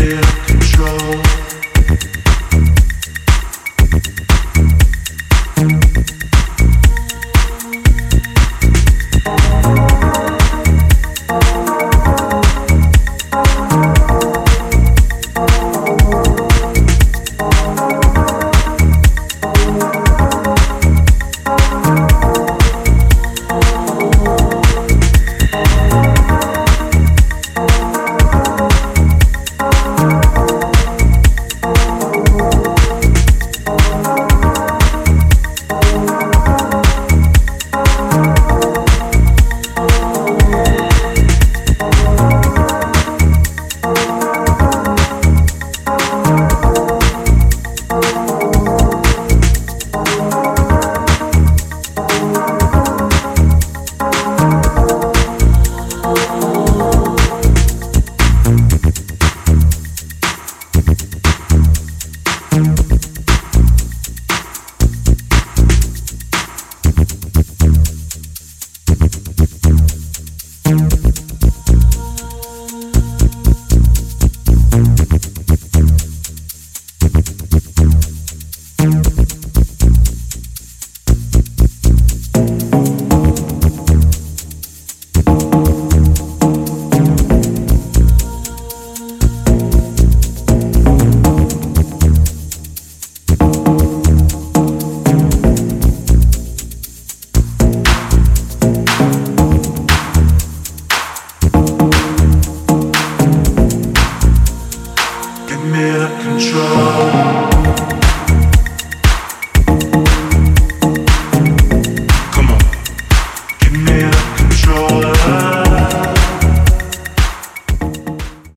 control give me control.